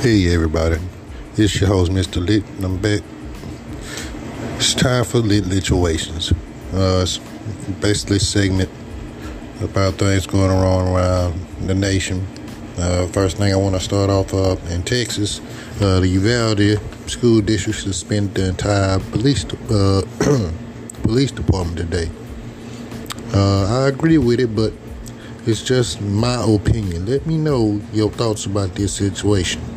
Hey everybody, it's your host Mr. Lit, and I'm back. It's time for Lit Lituations. Uh, it's basically a segment about things going on around the nation. Uh, first thing I want to start off uh, in Texas, uh, the Uvalde School District suspended the entire police uh, police department today. Uh, I agree with it, but it's just my opinion. Let me know your thoughts about this situation.